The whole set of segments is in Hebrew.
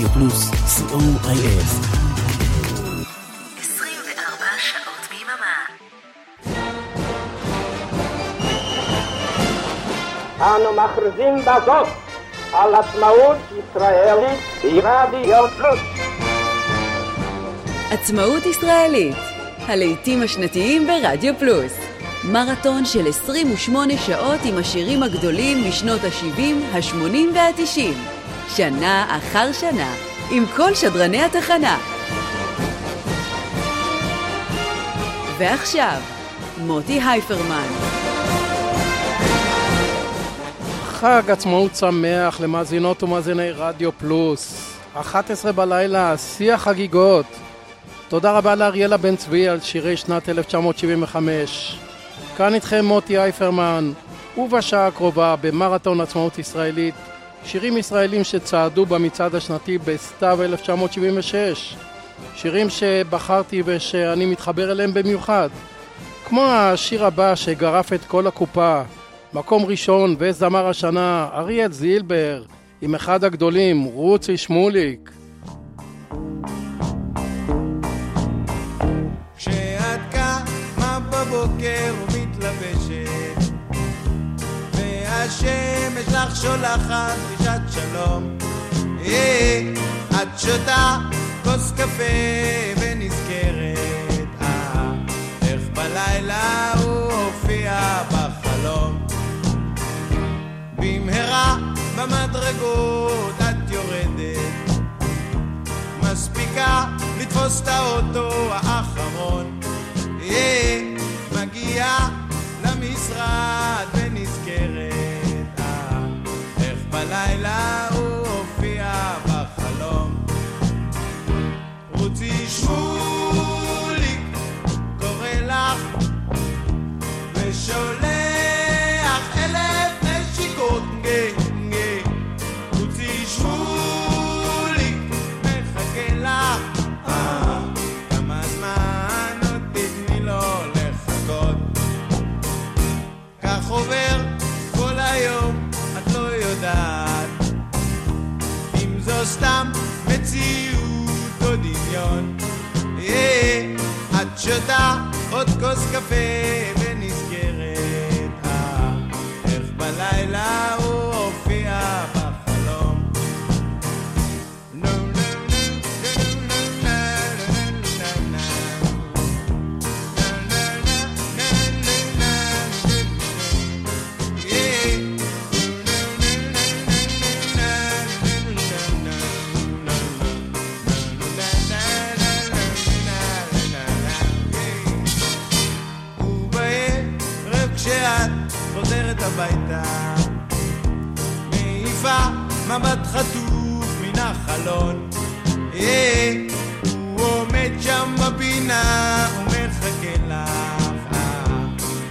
רדיו פלוס, co.il. 24 שעות ביממה. אנו מכריזים בזאת על עצמאות ישראלית ברדיו פלוס. עצמאות ישראלית, הלעיתים השנתיים ברדיו פלוס. מרתון של 28 שעות עם השירים הגדולים משנות ה-70, ה-80 וה-90. שנה אחר שנה, עם כל שדרני התחנה. ועכשיו, מוטי הייפרמן. חג עצמאות שמח למאזינות ומאזיני רדיו פלוס. 11 בלילה, שיא החגיגות. תודה רבה לאריאלה בן צבי על שירי שנת 1975. כאן איתכם מוטי אייפרמן, ובשעה הקרובה במרתון עצמאות ישראלית, שירים ישראלים שצעדו במצעד השנתי בסתיו 1976. שירים שבחרתי ושאני מתחבר אליהם במיוחד. כמו השיר הבא שגרף את כל הקופה, מקום ראשון וזמר השנה, אריאל זילבר, עם אחד הגדולים, רוצי שמוליק. כשאת קמה בבוקר ומתלבשת והשמש לך שולחת דרישת שלום. אה, את שותה כוס קפה ונזכרת. אה, איך בלילה הוא הופיע בחלום. במהרה במדרגות את יורדת. מספיקה לתפוס את האוטו האחרון. אה, מגיעה למשרד I סתם מציאות או דמיון אה, את שותה עוד כוס קפה ונזכרת אה, איך בלילה הוא הופיע הביתה. מעיפה מבט חטוף מן החלון. אה, הוא עומד שם בפינה ומחכה לך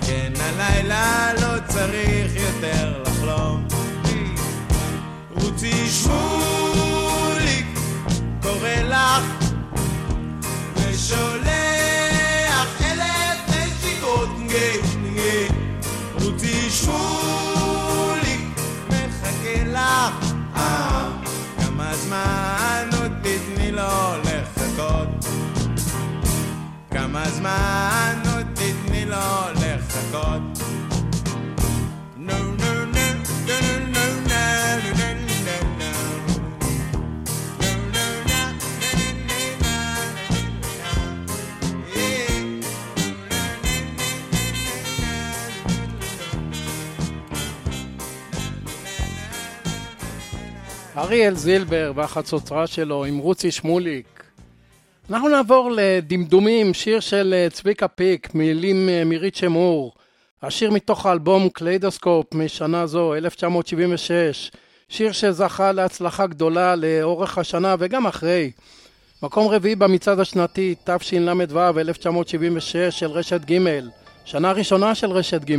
כן הלילה לא צריך יותר לחלום. רוצי שמוליק קורא לך ושולח לך כמה זמן עוד תתני לו לחכות? כמה זמן עוד תתני לו לחכות אריאל זילבר והחצוצרה שלו עם רוצי שמוליק. אנחנו נעבור לדמדומים, שיר של אה, צביקה פיק, מילים אה, מירית שמור. השיר מתוך האלבום קליידוסקופ משנה זו, 1976. שיר שזכה להצלחה גדולה לאורך השנה וגם אחרי. מקום רביעי במצעד השנתי, תשל"ו 1976 של רשת ג', שנה ראשונה של רשת ג'.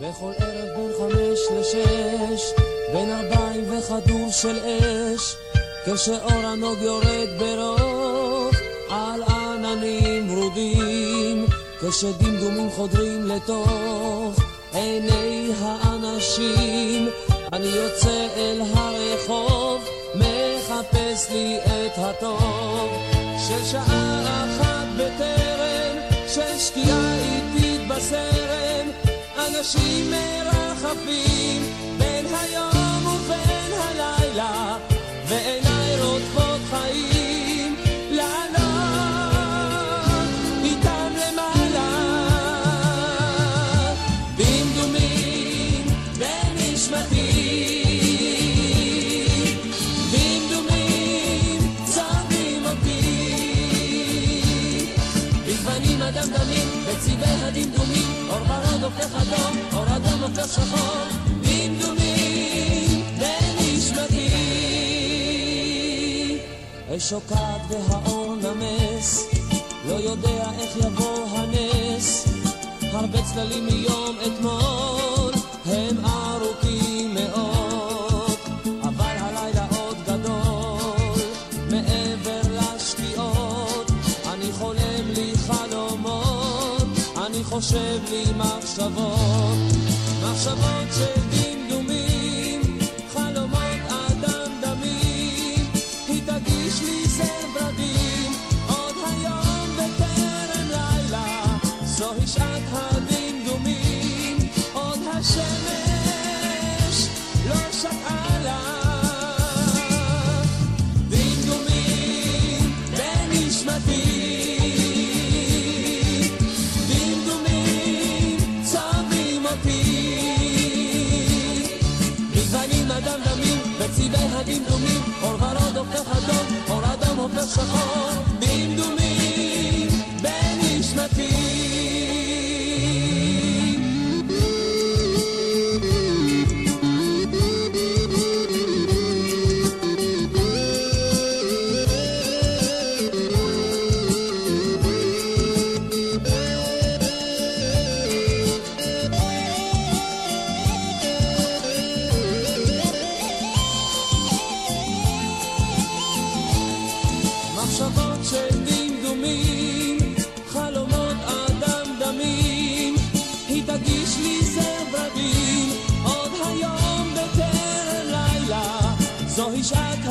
בכל ערב בין חמש לשש, בין ארבעים וכדור של אש, כשאור הנוג יורד ברוך על עננים ורודים, כשדמדומים חודרים לתוך עיני האנשים, אני יוצא אל הרחוב, מחפש לי את הטוב, של שעה אחת בטרם, של שקיעה איטית בסרם, אנשים מרחפים הדמדמים, בצבעי הדמדומים, אור ורוד הופך אדום, אור אדום הופך שחור. דמדומים בנשמתי. אש שוקעת והאור נמס, לא יודע איך יבוא הנס. הרבה צללים מיום אתמול, חושב לי מחשבות, מחשבות של אדום, אור אדום הופך שחור.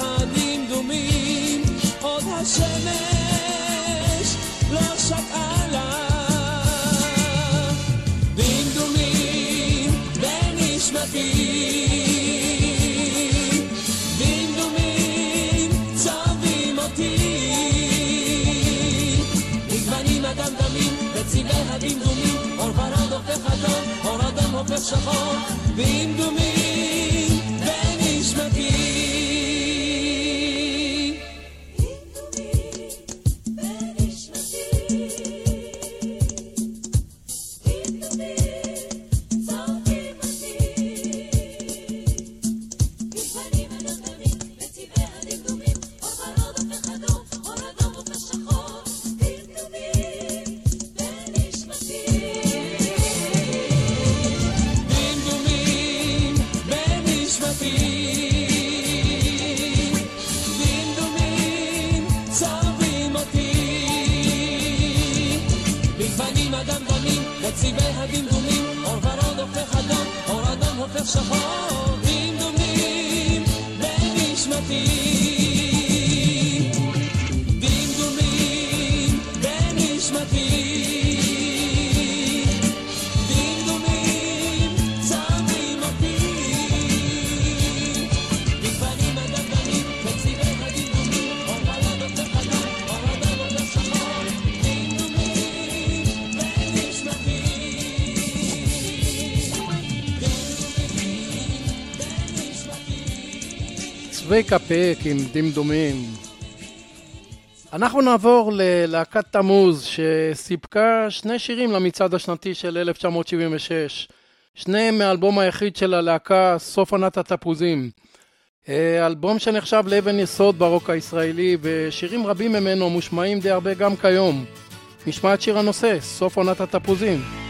שעת הדמדומים, עוד השמש לא שקעה לה. דמדומים בצבעי הדמדומים אור ורוד הופך אדום אור אדום הופך שחור דמדומים קפק עם דמדומים. אנחנו נעבור ללהקת תמוז שסיפקה שני שירים למצעד השנתי של 1976. שניהם מהאלבום היחיד של הלהקה, סוף עונת התפוזים. אה, אלבום שנחשב לאבן יסוד ברוק הישראלי, ושירים רבים ממנו מושמעים די הרבה גם כיום. נשמע את שיר הנושא, סוף עונת התפוזים.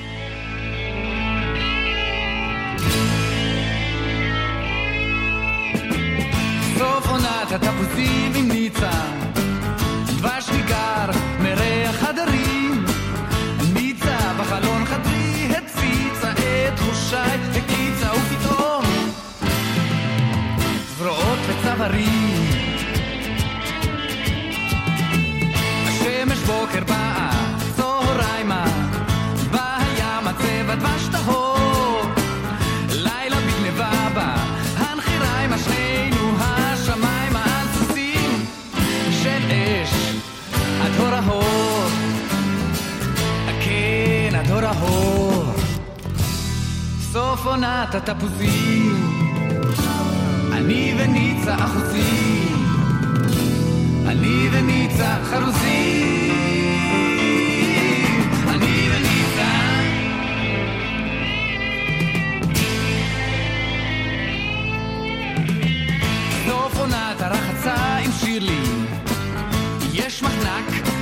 פינת התפוזים עם ניצה. דבש ניכר מריח הדרים. ניצה בחלון חדרי הציצה את חושיי הקיצה ופתאום זרועות וצווארים. השמש בוקר באה סוף עונת התפוזים, אני וניצה אחוזים, אני וניצה חרוזים, אני וניצה. עונת הרחצה עם שירלי, יש מחנק.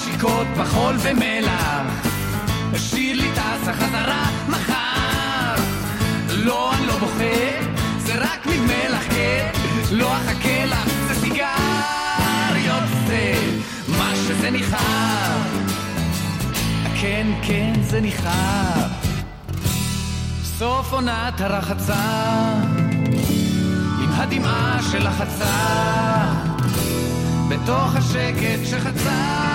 נשיקות בחול ומלח. השאיר לי טסה חזרה מחר. לא, אני לא בוכה, זה רק ממלח, כן? לא אחכה לך, זה סיגר יוצא, מה שזה ניחר. כן, כן, זה ניחר. סוף עונת הרחצה, עם הדמעה שלחצה, בתוך השקט שחצה.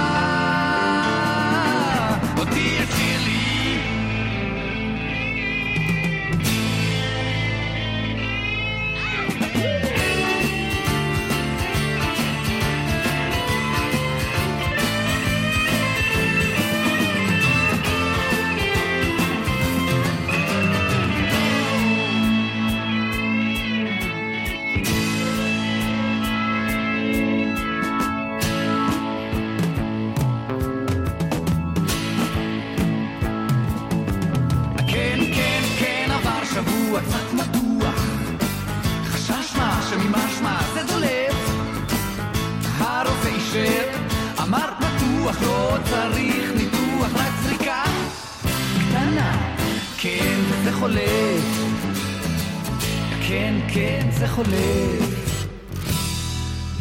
חולף,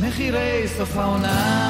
מחירי סוף העונה.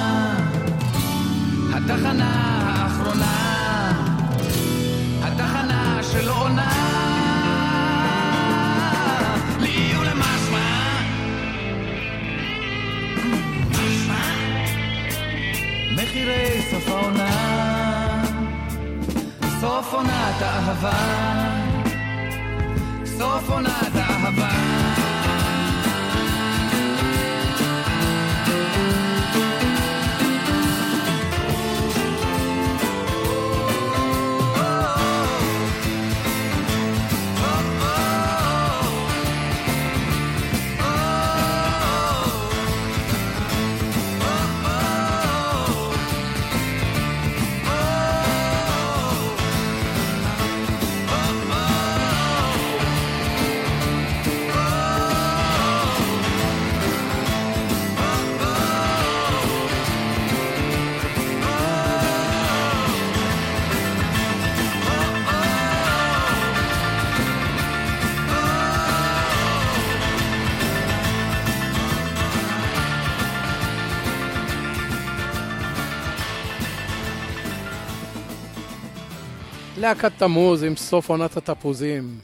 להקת תמוז עם סוף עונת התפוזים.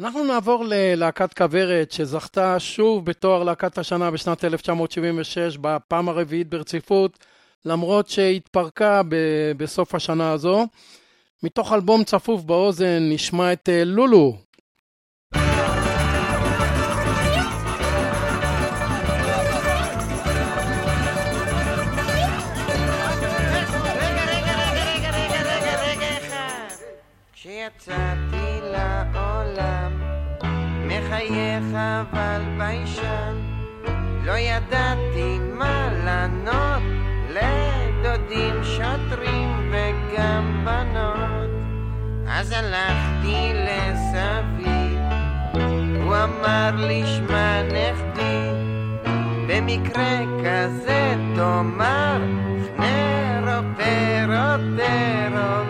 אנחנו נעבור ללהקת כוורת, שזכתה שוב בתואר להקת השנה בשנת 1976, בפעם הרביעית ברציפות, למרות שהתפרקה ב- בסוף השנה הזו. מתוך אלבום צפוף באוזן נשמע את אה, לולו, יצאתי לעולם, מחייך אבל ביישן, לא ידעתי מה לענות לדודים שוטרים וגם בנות. אז הלכתי לסבי, הוא אמר לי שמע נכדי, במקרה כזה תאמר, חנה רופא רופא רופא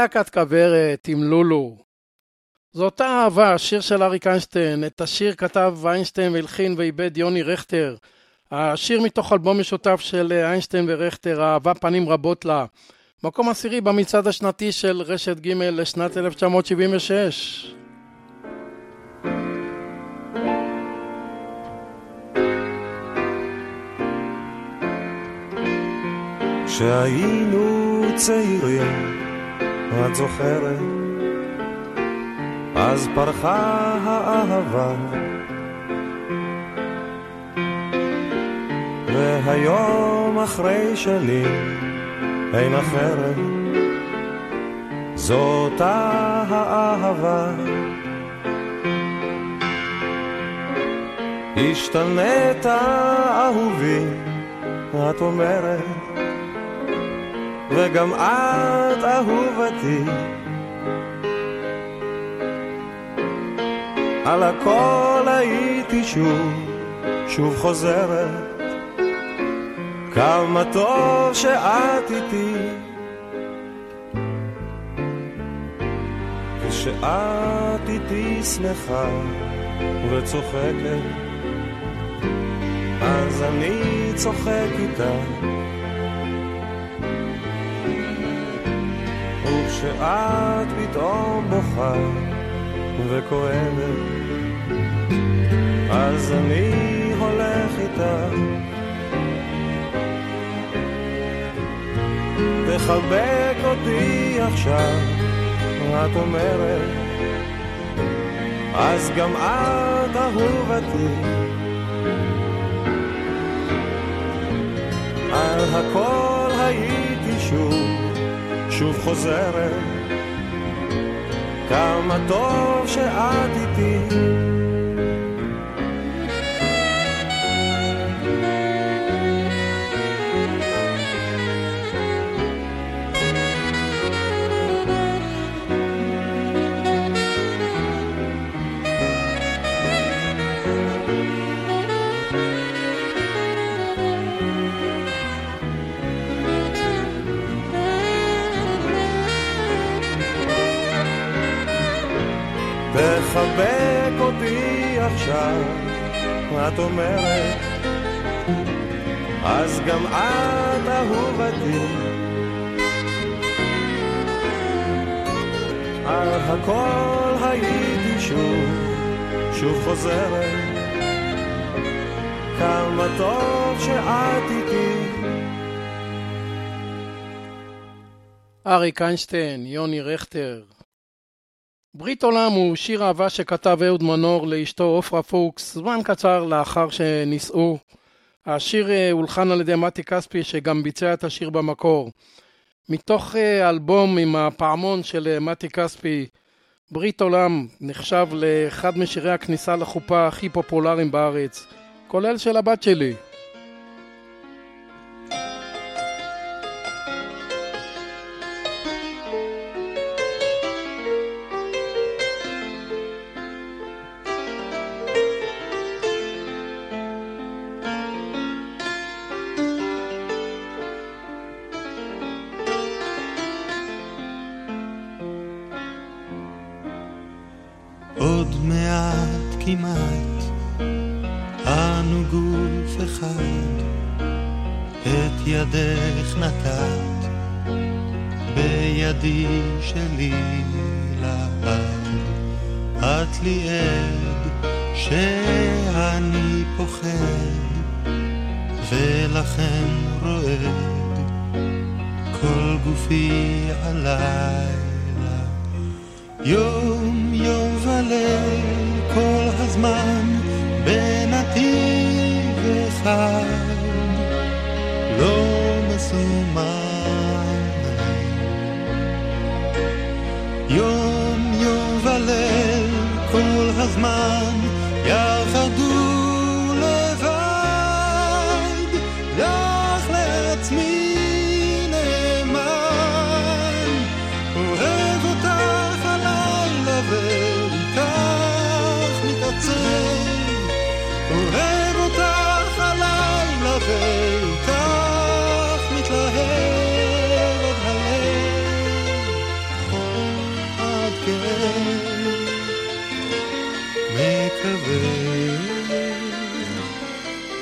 להקת כוורת עם לולו. זאת אהבה, שיר של אריק איינשטיין. את השיר כתב איינשטיין והלחין ואיבד יוני רכטר. השיר מתוך אלבום משותף של איינשטיין ורכטר, אהבה פנים רבות לה. מקום עשירי במצעד השנתי של רשת ג' לשנת 1976. כשהיינו צעירים, את זוכרת? אז פרחה האהבה. והיום אחרי שנים אין אחרת, זאת האהבה. השתנית אהובי, את אומרת, וגם את אהובתי. על הכל הייתי שוב, שוב חוזרת, כמה טוב שאת איתי. כשאת איתי שמחה וצוחקת, אז אני צוחק איתה. וכשאת פתאום בוכה וכואבת, אז אני הולך איתה. תחבק אותי עכשיו, את אומרת, אז גם את אהובתי. על הכל הייתי שוב, שוב חוזרת, כמה טוב שאת איתי. עכשיו, את אומרת, אז גם את אהובתי. על הכל הייתי שוב, שוב חוזרת. כמה טוב שאת איתי. אריק איינשטיין, יוני רכטר. ברית עולם הוא שיר אהבה שכתב אהוד מנור לאשתו עופרה פוקס זמן קצר לאחר שנישאו. השיר אה, הולחן על ידי מתי כספי שגם ביצע את השיר במקור. מתוך אה, אלבום עם הפעמון של אה, מתי כספי, ברית עולם נחשב לאחד משירי הכניסה לחופה הכי פופולריים בארץ, כולל של הבת שלי.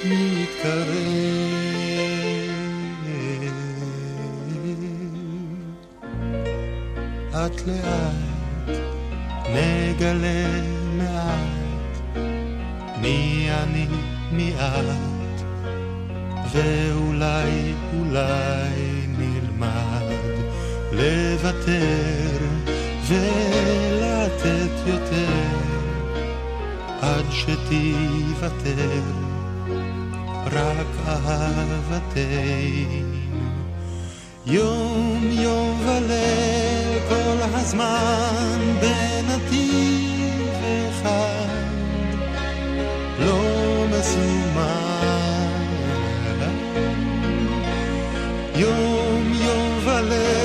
מתקרב את לאט נגלה מעט. מי אני מי את? ואולי אולי נלמד לוותר ולתת יותר. עד שתיוותר רק אהבתנו. יום יום וליל כל הזמן בנתיב אחד לא מסומן. יום יום וליל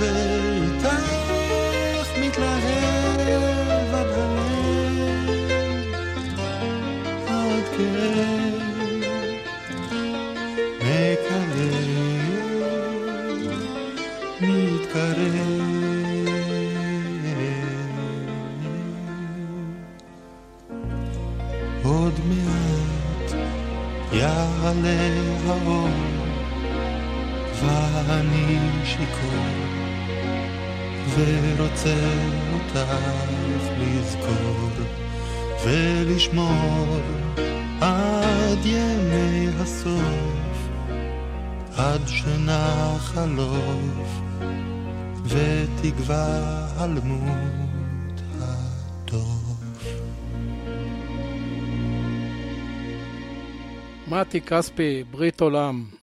ואיתך מתלהב עד הלב עד כן מקרב מתקרב. עוד מעט יעלה האור ואני שיכור ורוצה אותך לזכור ולשמור עד ימי הסוף עד שנה חלוף ותקווה הלמות הדוב. מתי כספי, ברית עולם.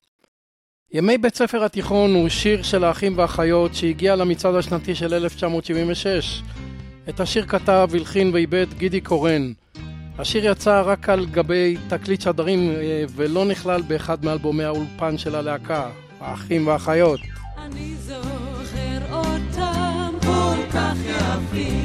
ימי בית ספר התיכון הוא שיר של האחים והאחיות שהגיע למצעד השנתי של 1976. את השיר כתב, הלחין ואיבד גידי קורן. השיר יצא רק על גבי תקליט שדרים אה, ולא נכלל באחד מאלבומי האולפן של הלהקה, האחים והאחיות. אני זוכר אותם כל כך יפים,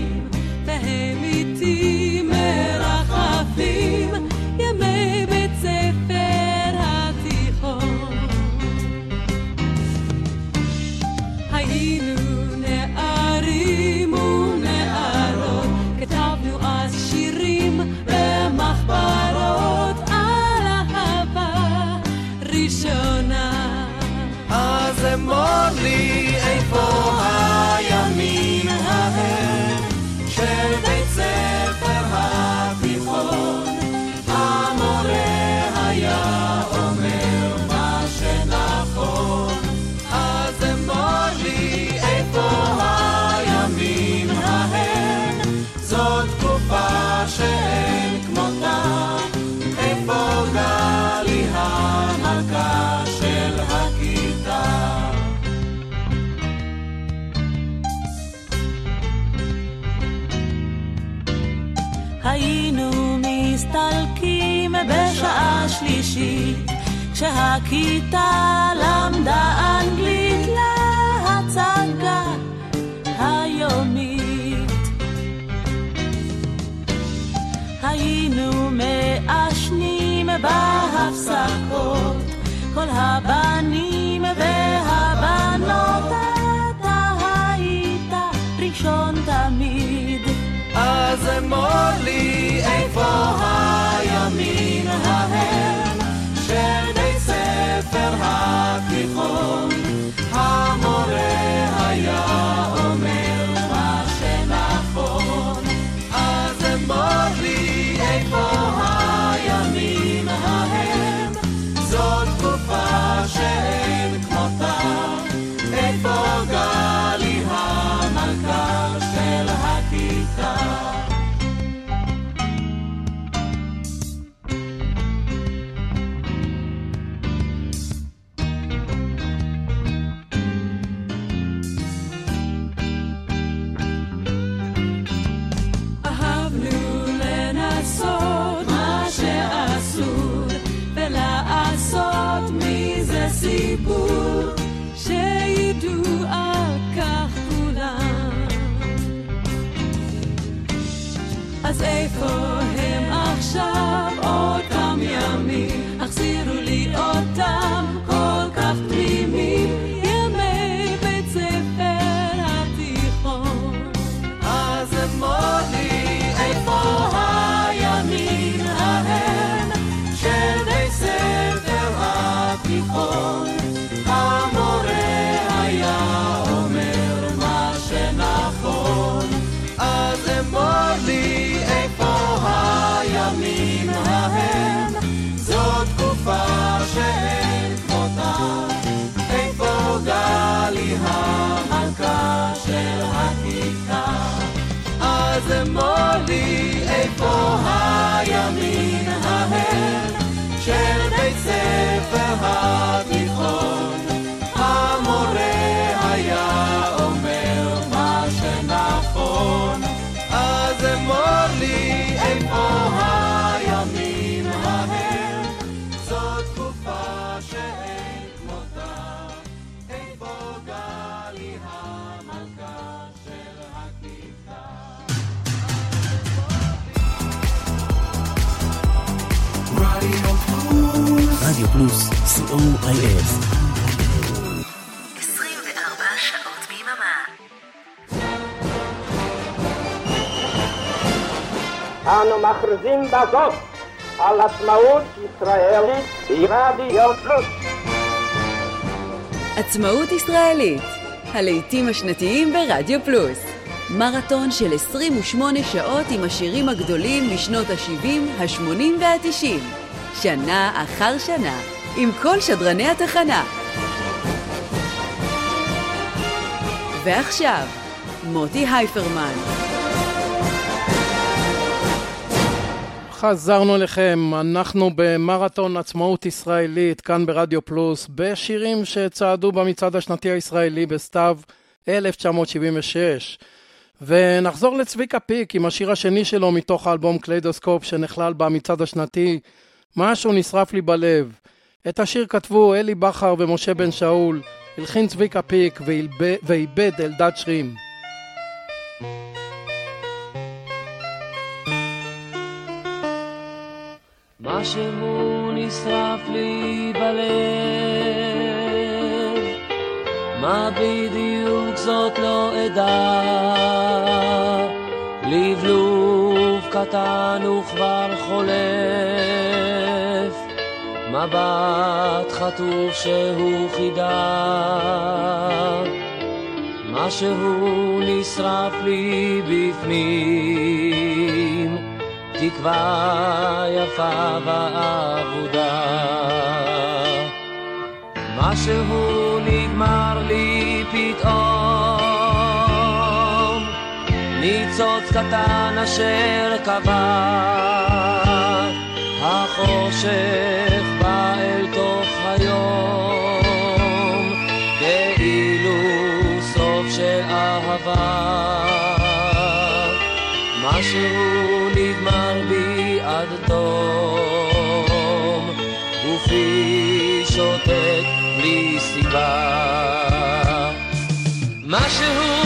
כשהכיתה למדה אנגלית להצגה היומית. היינו מעשנים בהפסקות כל הבנים והבנות אתה היית ראשון תמיד אז אמור לי אז איפה הם עכשיו co.il. 24 שעות ביממה. אנו מכריזים בזאת על עצמאות ישראלית ברדיו פלוס. עצמאות ישראלית, הלעיתים השנתיים ברדיו פלוס. מרתון של 28 שעות עם השירים הגדולים משנות ה-70, ה-80 וה-90. שנה אחר שנה, עם כל שדרני התחנה. ועכשיו, מוטי הייפרמן. חזרנו אליכם, אנחנו במרתון עצמאות ישראלית כאן ברדיו פלוס, בשירים שצעדו במצעד השנתי הישראלי בסתיו 1976. ונחזור לצביקה פיק עם השיר השני שלו מתוך האלבום קליידוסקופ שנכלל במצעד השנתי, משהו נשרף לי בלב. את השיר כתבו אלי בכר ומשה בן שאול, הלחין צביקה פיק ועיבד אלדד שרים. משהו נשרף לי בלב, מה בדיוק זאת לא אדע, לבלוב קטן וכבר חולף, מבט חטוף שהוא חידה, משהו נשרף לי בפנים. תקווה יפה ואבודה. משהו נגמר לי פתאום, ניצוץ קטן אשר קבע, החושך אהבה. משהו נגמר בי עד תום, גופי שותק בלי סיבה. משהו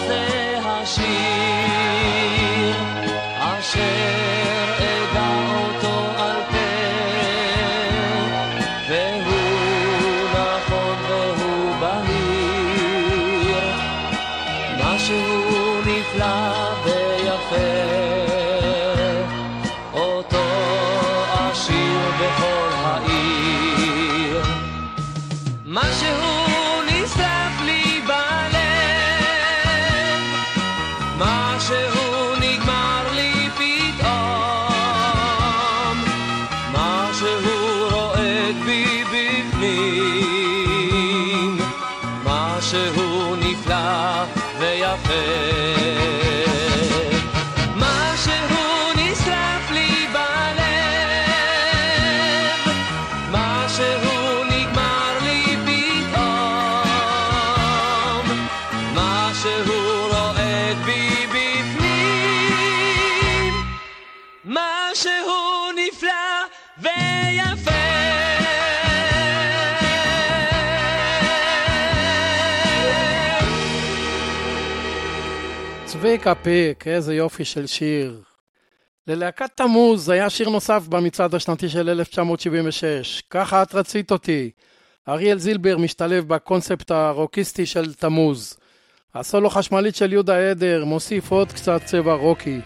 שזה השיר אשר פיק הפיק, איזה יופי של שיר. ללהקת תמוז היה שיר נוסף במצעד השנתי של 1976, ככה את רצית אותי. אריאל זילבר משתלב בקונספט הרוקיסטי של תמוז. הסולו חשמלית של יהודה עדר מוסיף עוד קצת צבע רוקי.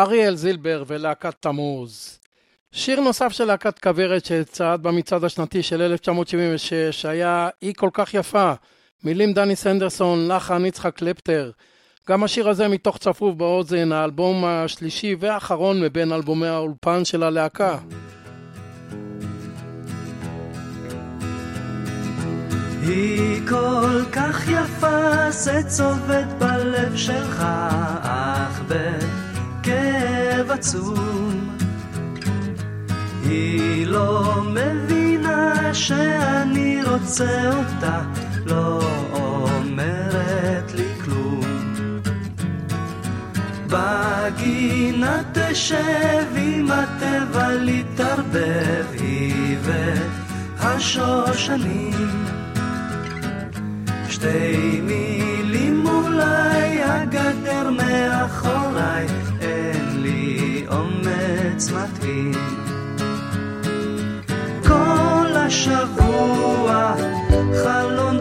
אריאל זילבר ולהקת תמוז. שיר נוסף של להקת כוורת שצעד במצעד השנתי של 1976 היה "היא כל כך יפה", מילים דני סנדרסון, לחן יצחק קלפטר. גם השיר הזה מתוך צפוף באוזן, האלבום השלישי והאחרון מבין אלבומי האולפן של הלהקה. היא כל כך יפה, זה צובט בלב שלך, אך בכאב עצום. היא לא מבינה שאני רוצה אותה, לא אומרת לי כלום. בגינה תשב עם הטבע להתערבב, היא והשושנים. שתי מילים אולי, הגדר מאחוריי, מתאים. כל השבוע חלון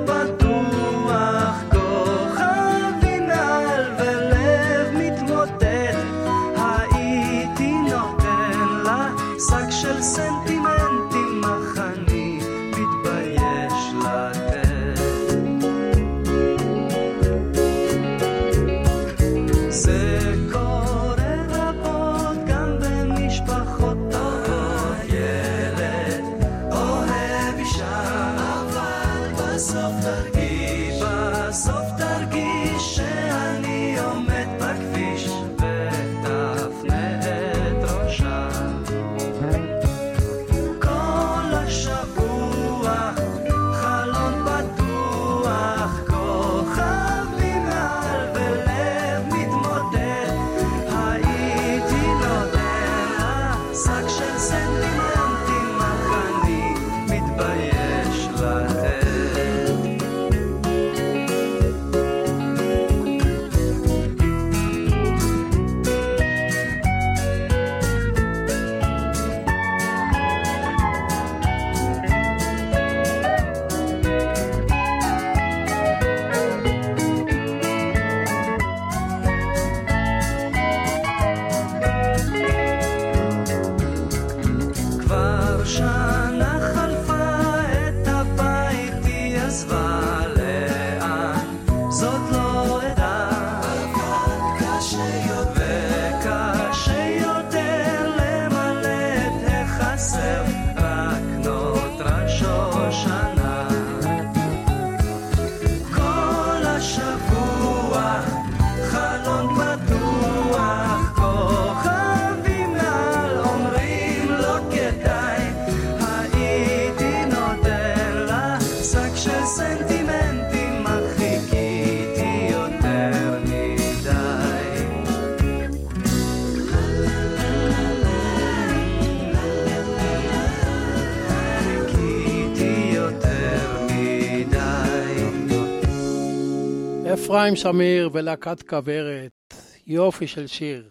אפרים שמיר ולהקת כוורת, יופי של שיר.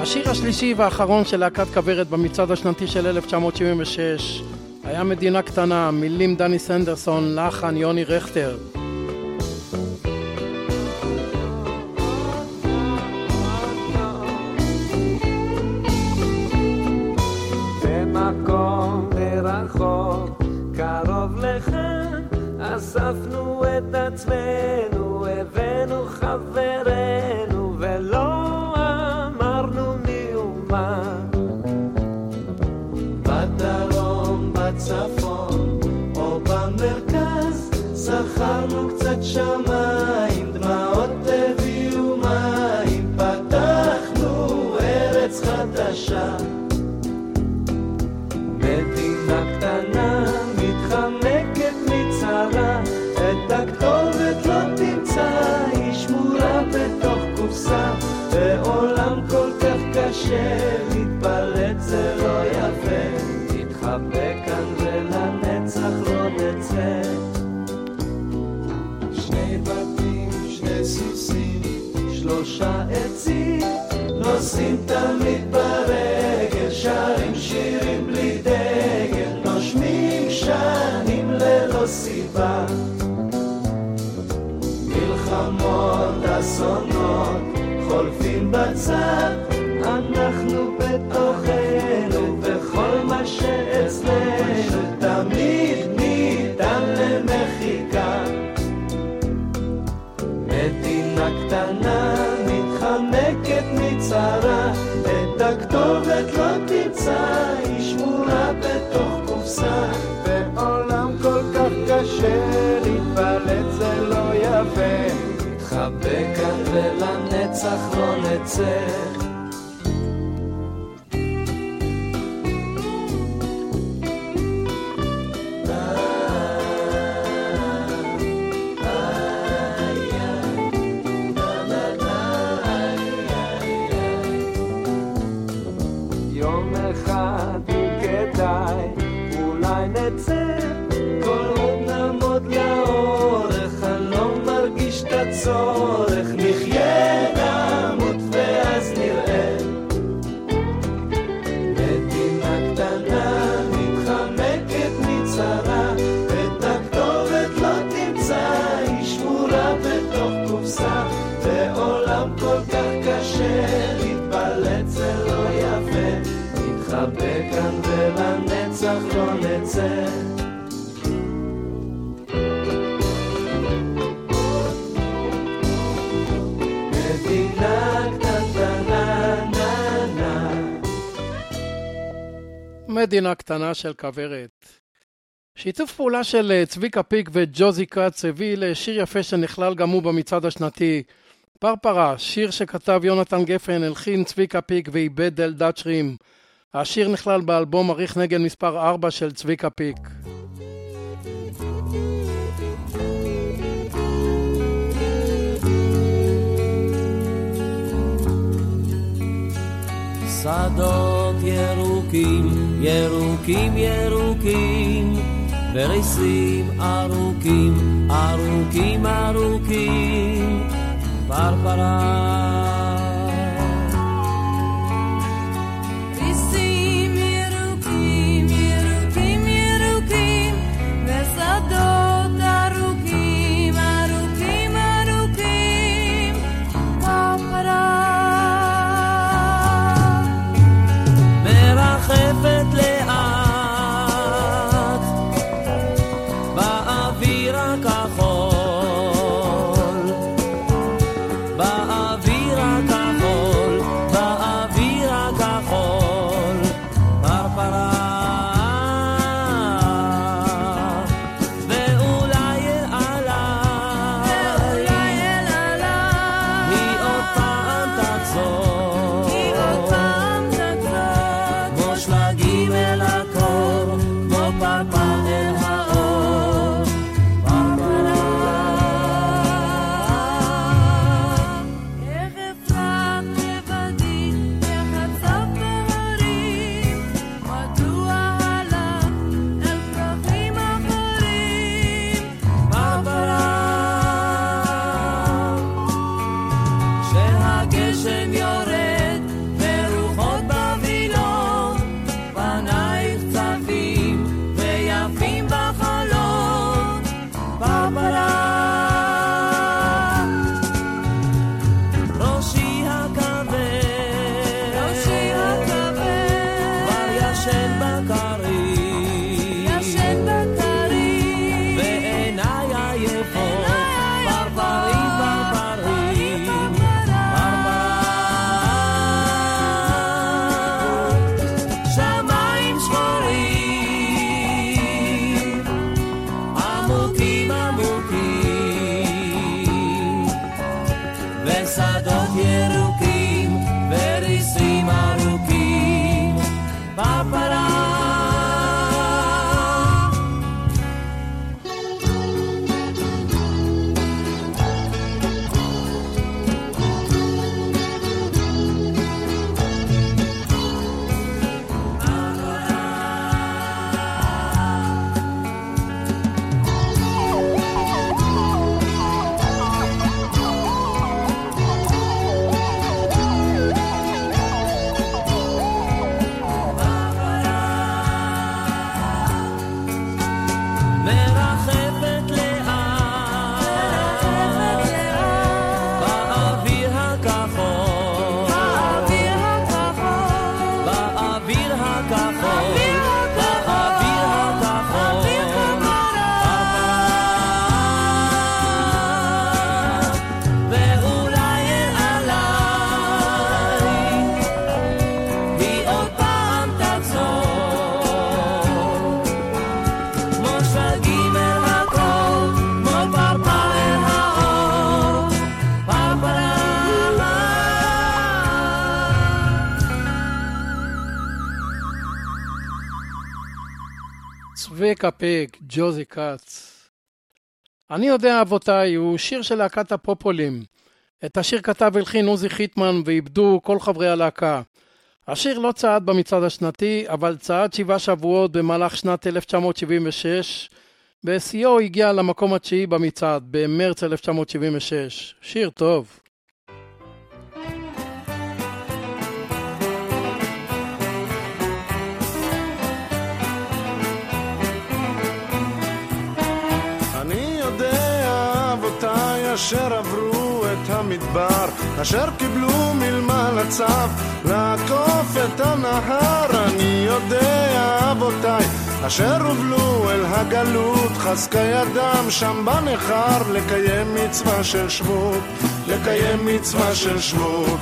השיר השלישי והאחרון של להקת כוורת במצעד השנתי של 1976 היה מדינה קטנה, מילים דני סנדרסון, לחן יוני רכטר. במרכז, שכרנו קצת שמיים, נוסעים תמיד ברגל, שרים שירים בלי דגל, נושמים שנים ללא סיבה. מלחמות, אסונות, חולפים בצד, לנצח לא נצא. מדינה קטנה של כוורת. שיתוף פעולה של אה, צביקה פיק וג'וזי כץ הביא לשיר יפה שנכלל גם הוא במצעד השנתי. פרפרה, שיר שכתב יונתן גפן, הלחין צביקה פיק ואיבד אלדד שרים. השיר נכלל באלבום אריך נגן מספר 4 של צביקה פיק. שדות ירוקים, ירוקים ירוקים, וריסים ארוכים, ארוכים ארוכים, פרפרה. Let us. דבק הפק, ג'וזי כץ. אני יודע אבותיי הוא שיר של להקת הפופולים. את השיר כתב הלחין עוזי חיטמן ואיבדו כל חברי הלהקה. השיר לא צעד במצעד השנתי, אבל צעד שבעה שבועות במהלך שנת 1976. בשיאו הגיע למקום התשיעי במצעד, במרץ 1976. שיר טוב. אשר עברו את המדבר, אשר קיבלו מלמל הצו לעקוף את הנהר. אני יודע אבותיי אשר הובלו אל הגלות, חזקה ידם שם בנכר לקיים מצווה של שבות, לקיים מצווה של שבות.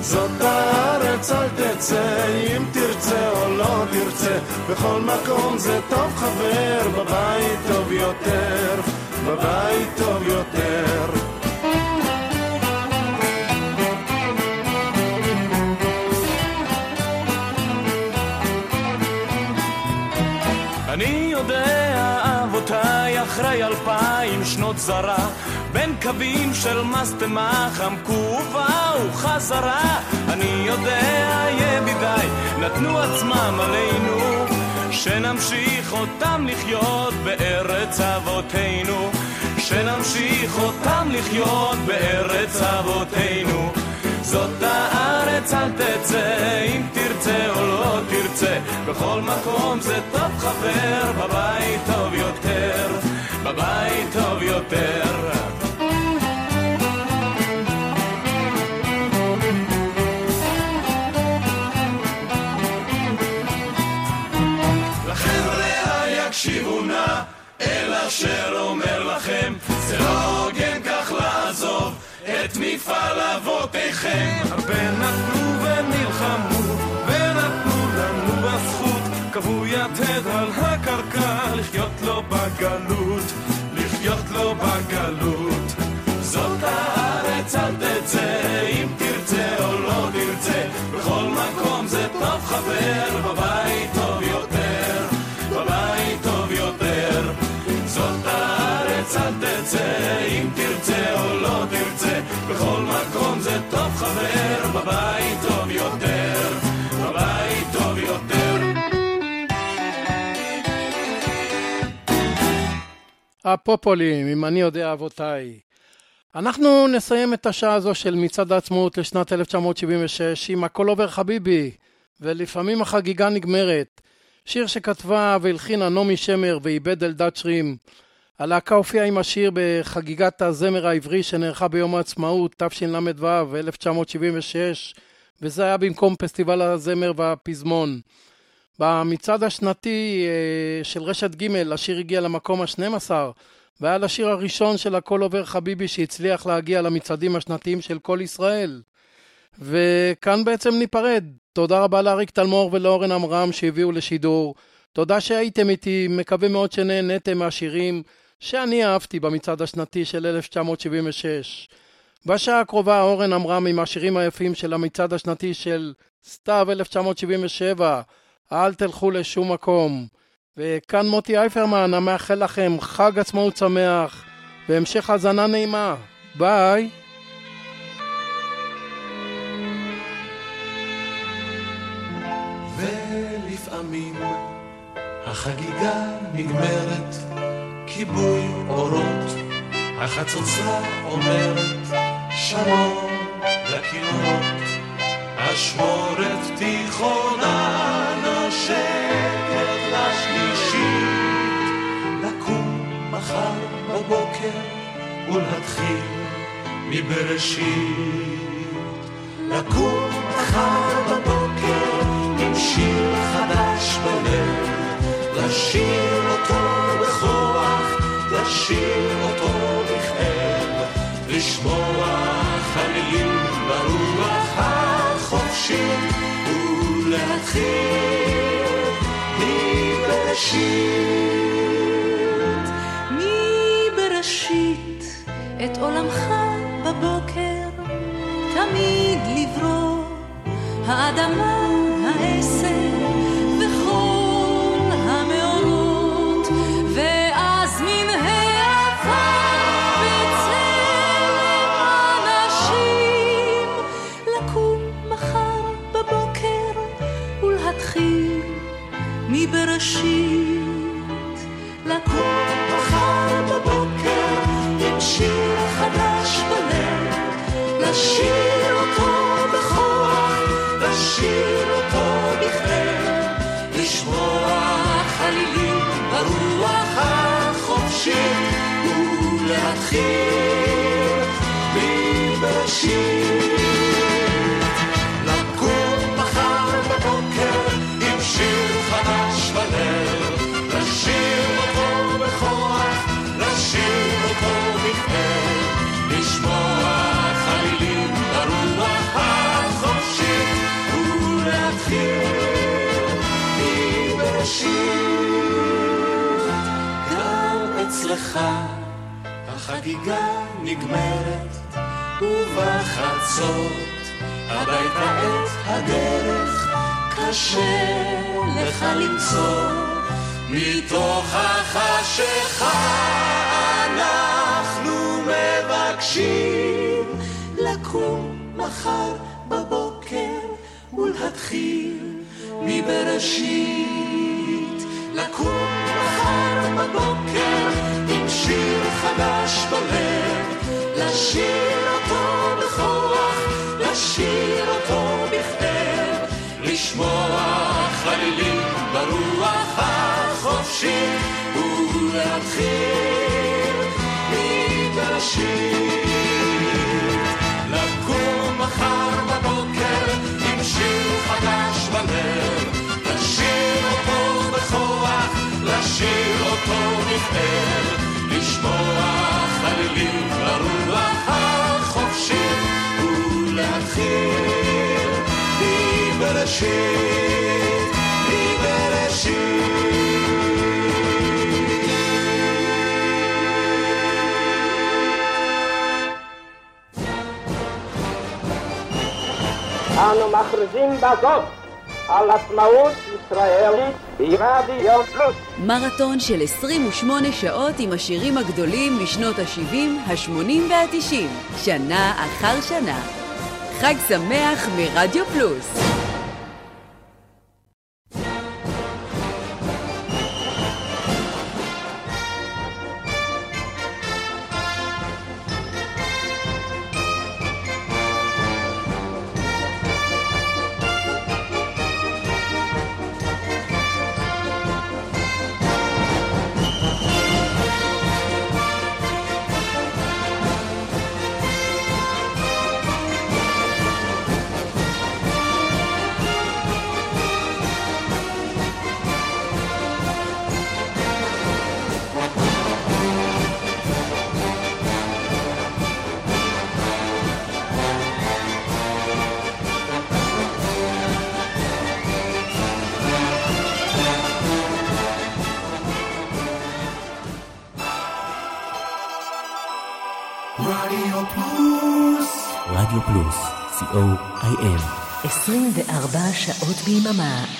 זאת הארץ אל תצא, אם תרצה או לא תרצה, בכל מקום זה טוב חבר, בבית טוב יותר, בבית טוב יותר. אני יודע, אבותיי, אחרי אלפיים שנות זרה, בין קווים של משטמה חמקו ובאו חזרה. אני יודע, ידידיי, נתנו עצמם עלינו, שנמשיך אותם לחיות בארץ אבותינו. שנמשיך אותם לחיות בארץ אבותינו. זאת הארץ אל תצא, אם תרצה או לא תרצה, בכל מקום זה טוב חבר, בבית טוב יותר, בבית טוב יותר. אבותיכם. הרבה נתנו ונלחמו, ונתנו לנו בזכות, קבעו יתד על הקרקע, לחיות לו בגלות, לחיות לו בגלות. זאת הארץ אל תצא, אם תרצה או לא תרצה, בכל מקום זה טוב חבר, חבר, בבית טוב יותר, בבית טוב יותר. הפופולים, אם אני יודע אבותיי. אנחנו נסיים את השעה הזו של מצעד העצמאות לשנת 1976 עם הכל עובר חביבי, ולפעמים החגיגה נגמרת. שיר שכתבה והלחינה נעמי שמר ואיבד אלדד שרים. הלהקה הופיעה עם השיר בחגיגת הזמר העברי שנערכה ביום העצמאות תשל"ו 1976 וזה היה במקום פסטיבל הזמר והפזמון. במצעד השנתי אה, של רשת ג' השיר הגיע למקום ה-12 והיה לשיר הראשון של הכל עובר חביבי שהצליח להגיע למצעדים השנתיים של כל ישראל. וכאן בעצם ניפרד. תודה רבה לאריק תלמור ולאורן עמרם שהביאו לשידור. תודה שהייתם איתי, מקווה מאוד שנהנתם מהשירים שאני אהבתי במצעד השנתי של 1976. בשעה הקרובה אורן עמרם עם השירים היפים של המצעד השנתי של סתיו 1977, אל תלכו לשום מקום. וכאן מוטי אייפרמן, המאחל לכם חג עצמאות שמח והמשך האזנה נעימה. ביי. ולפעמים החגיגה נגמרת, כיבוי אורות, החצוצרה אומרת שלום לכינורות, אשמורת תיכונה נושקת לשלישית, לקום מחר בבוקר ולהתחיל מבראשית, לקום מחר בבוקר עם שיר חדש בלב, לשיר אותו לשיר אותו בכאב, לשמוע חלילים ברוח החופשית, ולהתחיל מבראשית. מבראשית את עולמך בבוקר, תמיד לברוא האדמה, העשב אנו מכריזים בזאת על עצמאות הישראלית רדיו פלוס. מרתון של 28 שעות עם השירים הגדולים משנות ה-70, ה-80 וה-90, שנה אחר שנה. חג שמח מרדיו פלוס. שעות ביממה.